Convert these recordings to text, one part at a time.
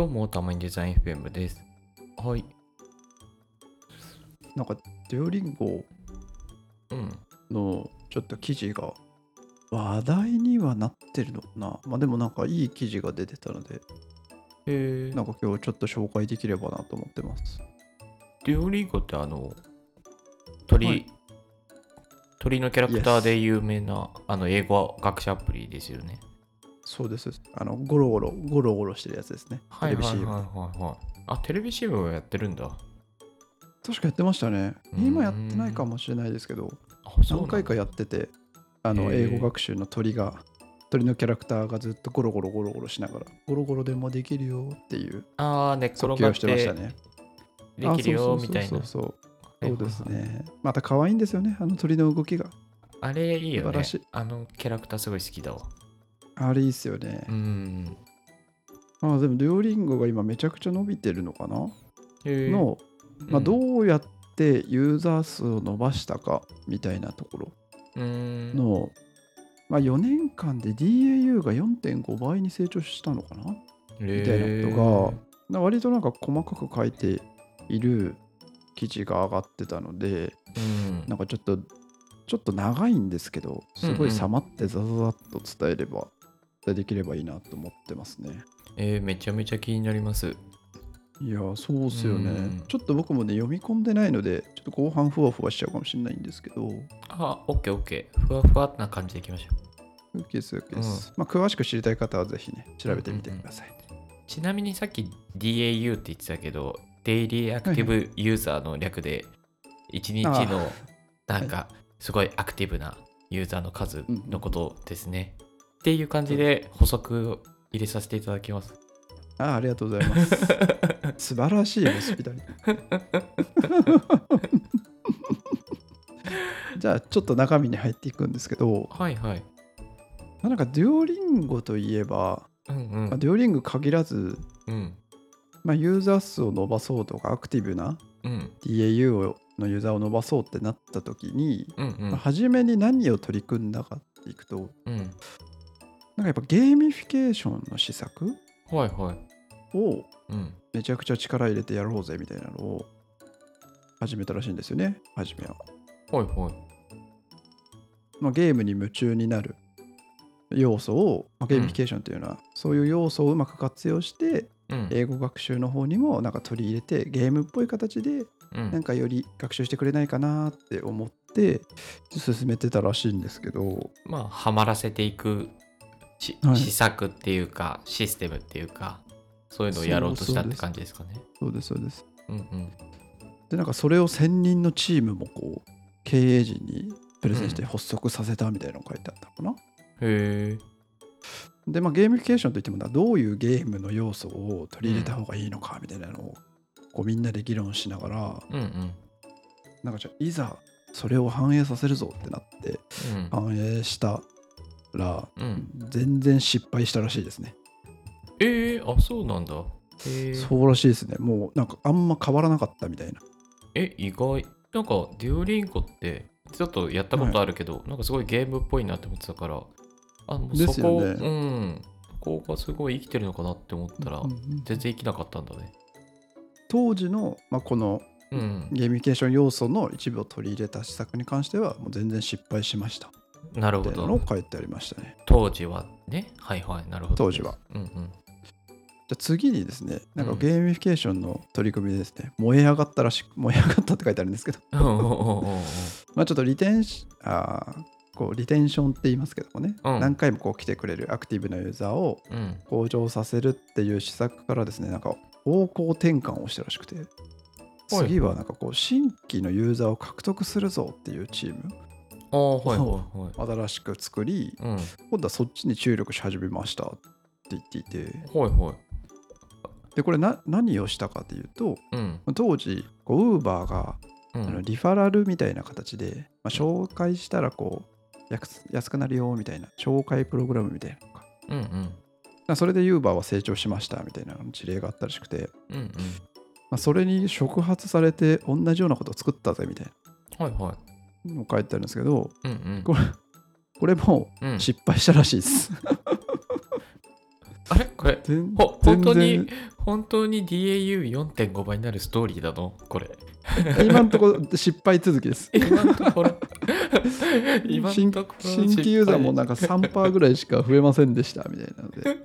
どうも、たまにデザイン FM です。はい。なんか、デュオリンゴうん。のちょっと記事が話題にはなってるのかな。まあでもなんかいい記事が出てたので、えー、なんか今日ちょっと紹介できればなと思ってます。デュオリンゴってあの、鳥、はい鳥のキャラクターで有名な、あの、英語学習アプリですよね。そうです。あの、ゴロゴロ、ゴロゴロしてるやつですね。はいはいはいテレビ CM はいはい。あ、テレビ CM をやってるんだ。確かやってましたね。うん今やってないかもしれないですけど、何回かやってて、あの、英語学習の鳥が、鳥のキャラクターがずっとゴロゴロゴロゴロしながら、ゴロゴロでもできるよっていうあー、寝っ転がしてましたてね。できるよあそうそうそうみたいな。そうそう。はいそうですね。また可愛いんですよね、あの鳥の動きが。あれいいよね素晴らしい。あのキャラクターすごい好きだわ。あれいいっすよねう。ん。あでも、デュオリンゴが今めちゃくちゃ伸びてるのかな、の、まあ、うんどうやってユーザー数を伸ばしたかみたいなところうーん。の、まあ、4年間で DAU が4.5倍に成長したのかな？みみたいなことが、な割となんか細かく書いている記事が上がってたので、うん。なんかちょっと、ちょっと長いんですけど、すごいさまってザザザッと伝えれば、伝えできればいいなと思ってますね。えーめちゃめちゃ気になります。いや、そうっすよねうん。ちょっと僕もね、読み込んでないので、ちょっと後半ふわふわしちゃうかもしれないんですけど、あ、オッケーオッケー。ふわふわな感じでいきましょう。OK です、OK です。まあ、詳しく知りたい方はぜひね、調べてみてください。ちなみにさっき DAU って言ってたけど、デイリーアクティブユーザーの略で、1日のなんかすごいアクティブなユーザーの数のことですね。っていう感じで補足を入れさせていただきます。あありがとうございます。素晴らしいホスピタリ。じゃあ、ちょっと中身に入っていくんですけど、はいはい。まあなんかデュオリンゴといえば、うんうまあ、ん。デュオリンゴ限らず、うんまあ、ユーザー数を伸ばそうとか、アクティブなうん。DAU をのユーザーを伸ばそうってなった時に、うんうん。まあ初めに何を取り組んだかっていうと、うん。なんかやっぱゲーミフィケーションの施策はいはい。をうん。めちゃくちゃ力入れてやろうぜみたいなのを始めたらしいんですよね、初めは。はいはい。まあ、ゲームに夢中になる要素を、まあ、ゲーミフィケーションというのは、そういう要素をうまく活用して、うん。英語学習の方にもなんか取り入れて、ゲームっぽい形でうんなんかより学習してくれないかなって思って進めてたらしいんですけど、まあ、はまらせていくしはい施策っていうか、システムっていうか、そういうのをやろうとしたって感じですかね。そうです、そうです。うんうん。で、なんかそれを1000人のチームもこう、経営陣にプレゼンして発足させたみたいなのが書いてあったのかな。へえ。で、まあ、ゲーミフィケーションといってもなどういうゲームの要素を取り入れた方がいいのかみたいなのをこうみんなで議論しながらうんうん。なんかじゃあいざそれを反映させるぞってなってうん。反映したらうん、全然失敗したらしいですね。ええあ、そうなんだ。へえ。そうらしいですね。もうなんかあんま変わらなかったみたいな。え、意外。なんか、デュオリンゴって、ちょっとやったことあるけど、なんかすごいゲームっぽいなって思ってたから、あ、もうそこ、ですよねうん。ここがすごい生きてるのかなって思ったら、うんうん全然生きなかったんだね。当時の、まあ、このうん。ゲーミフィケーション要素の一部を取り入れた施策に関してはもう全然失敗しましたなるほみたいなの。書いてありましたね。当時はね。はいはい。なるほど。当時は。うんうん。じゃあ次にですね、なんかうんゲーミフィケーションの取り組みでですね、燃え上がったらしく、燃え上がったって書いてあるんですけど、まあちょっとリテンシあーこうリテンションって言いますけどもね、うん何回もこう来てくれるアクティブなユーザーをうん。向上させるっていう施策からですね、なんか方向転換をしたらしくて、次はなんかこう新規のユーザーを獲得するぞっていうチームああ、はいはいはい。新しく作り、うん。今度はそっちに注力し始めましたって言っていて、はいはい。で、これな何をしたかというと、うん。当時、こう Uber がうんあのリファラルみたいな形で、まあ、紹介したらこう安安くなるよみたいな紹介プログラムみたいなのがうんうん。まあそれで Uber は成長しましたみたいな事例があったらしくて、うんうん。まあ、それに触発されて同じようなことを作ったぜみたいはいはなのを書いてあるんですけどい。うんうん。これこれもうん、失敗したらしいです。あれ？これ、本当に全、本当に DAU4.5 倍になるストーリーなの？これ。然今のところ失敗続きです。今のところ。今新のところ新規ユーザーもなんか3%ぐらいしか増えませんでしたみたいなので。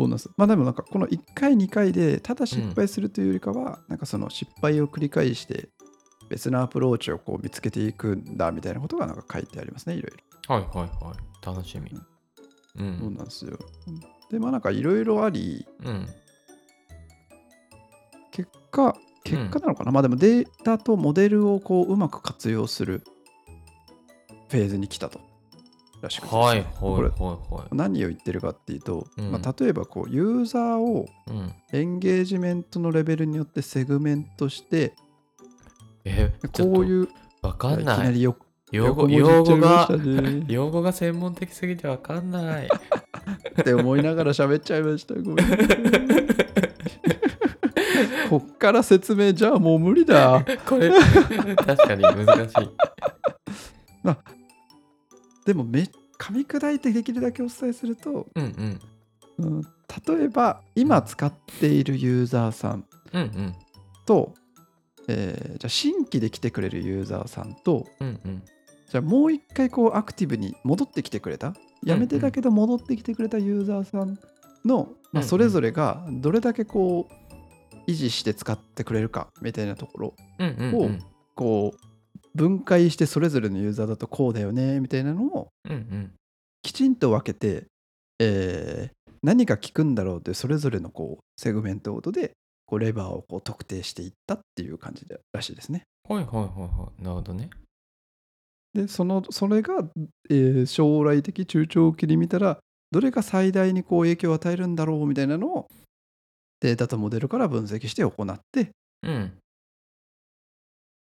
そうなんです。まあでもなんかこの1回2回でただ失敗するというよりかは、なんかその失敗を繰り返して別のアプローチをこう見つけていくんだみたいなことがなんか書いてありますね、いろいろ。はいはいはい。楽しみ。う。そうんなんですよ。で、まあなんかいろいろあり、うん。結果、結果なのかな、まあでもデータとモデルをこううまく活用するフェーズに来たと。らしくてはいはいこれ。何を言ってるかっていうと、うんまあ、例えばこうユーザーをうん。エンゲージメントのレベルによってセグメントしてえ、こういうとわかんいきな。ないりよ用語用語が 用語が専門的すぎてわかんない。って思いながら喋っちゃいましたごめんこっから説明じゃあもう無理だ これ、確かに難しい。でもめ噛み砕いてできるだけお伝えすると、うんうん。うん、例えば今使っているユーザーさんうんうん。と、えーじゃあ新規で来てくれるユーザーさんとうんうん。じゃあもう一回こうアクティブに戻ってきてくれた？やめてたけど戻ってきてくれたユーザーさんの、まあ、それぞれがどれだけこう維持して使ってくれるかみたいなところをうん。こう分解してそれぞれのユーザーだとこうだよねみたいなのを。きちんと分けて、えー何が効くんだろうというそれぞれのこうセグメントごとでこうレバーをこう特定していったっていう感じでらしいですね。はいはいはいはい。なるほどね。でそのそれが、えー将来的中長期に見たらどれが最大にこう影響を与えるんだろうみたいなのをデータとモデルから分析して行ってうん。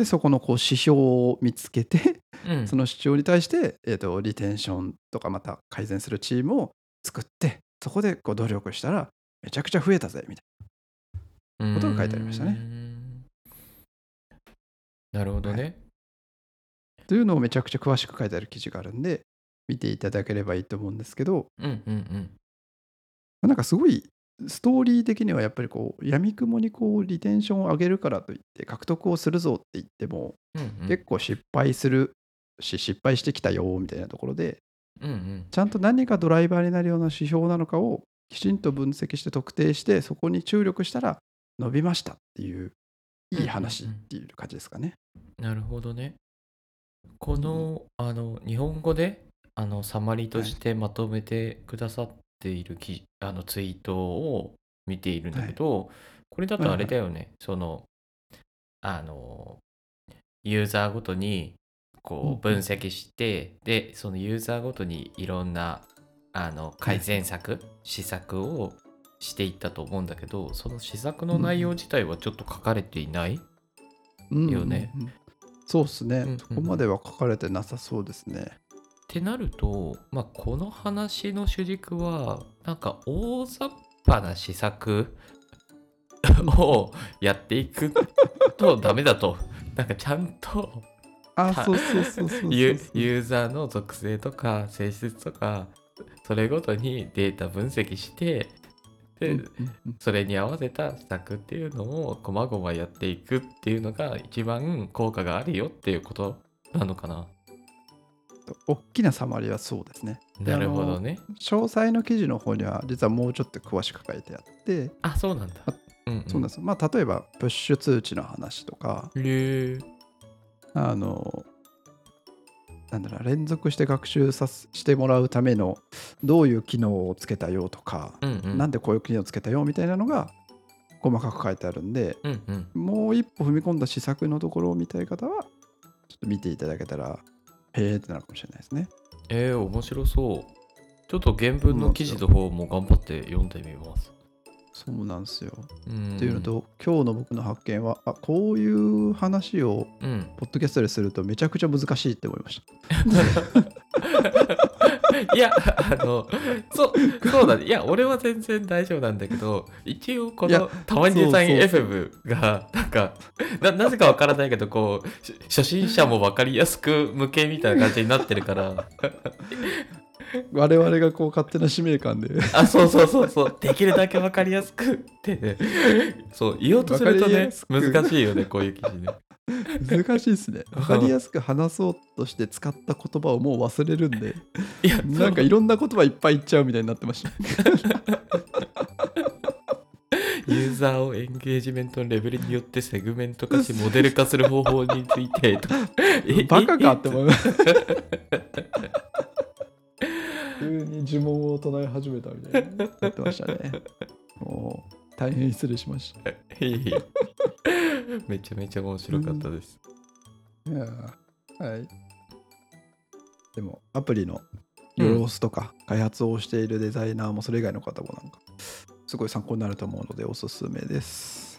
でそこのこう指標を見つけてうん。その主張に対して、えー、とリテンションとかまた改善するチームを作ってそこでこう努力したらめちゃくちゃ増えたぜみたいことが書いてありましたね。なるほどね。なというのをめちゃくちゃ詳しく書いてある記事があるんで見ていただければいいと思うんですけどうんうんうん。なんかすごいストーリー的にはやっぱりこう闇雲にこうリテンションを上げるからといって獲得をするぞって言ってもうんうん。結構失敗するし失敗してきたよみたいなところでうんうん。ちゃんと何がドライバーになるような指標なのかをきちんと分析して特定してそこに注力したら伸びましたっていういい話っていう感じですかね。なるほどね。この、あの、日本語で、あの、サマリーとしてまとめてくださっているき、あのツイートを見ているんだけど、これだとあれだよね、その、あの、ユーザーごとに、うんうん。こう、分析して、で、そのユーザーごとにいろんな、あの、改善策、施策をしていったと思うんだけど、その施策の内容自体はちょっと書かれていないうんよね。うんうんそうですね、んうん。そこまでは書かれてなさそうですね。ってなると、まあ、この話の主軸はなんか大雑把な施策 をやっていくとダメだと。なんかちゃんとあ、たそうそうそうそうそう。ユユーザーの属性とか性質とかそれごとにデータ分析してで、それに合わせた施策っていうのをこまごまやっていくっていうのが一番効果があるよっていうことなのかな。大きなサマリーはそうですね。でなるほどね。詳細の記事の方には実はもうちょっと詳しく書いてあって、あ、そうなんだ。うん、うん。そうなんです。まあ例えばプッシュ通知の話とか、あの、なんだろう連続して学習させしてもらうためのどういう機能をつけたよとか、うんうん。なんでこういう機能をつけたよみたいなのが細かく書いてあるんで、うんうん。もう一歩踏み込んだ施策のところを見たい方は、ちょっと見ていただけたら、へーってなるかもしれないですね。えー、面白そう。ちょっと原文の記事の方も頑張って読んでみます。そうなんですよ。うん。っていうの、と、今日の僕の発見は、あこういう話をうん。ポッドキャストでするとめちゃくちゃ難しいって思いました。いや、あの、そう、そうだね。いや、俺は全然大丈夫なんだけど、一応このたまにデザイン FM が、なんかな、なぜかわからないけど、こう、し初心者もわかりやすく向けみたいな感じになってるから、我々がこう勝手な使命感で。あそうそうそうそう。できるだけ分かりやすくって。ねそう言おうとするとね難しいよねこういう記事ね難しいですね。わかりやすく話そうとして使った言葉をもう忘れるんで、いやなんかいろんな言葉いっぱい言っちゃうみたいになってました。ユーザーをエンゲージメントのレベルによってセグメント化しモデル化する方法についてと バカかってえ思います。急に呪文を唱え始めたみたいになってましたね。もう大変失礼しました。めちゃめちゃ面白かったです、いやーはい。でも、アプリのロースとか開発をしているデザイナーもそれ以外の方もなんか、すごい参考になると思うのでおすすめです。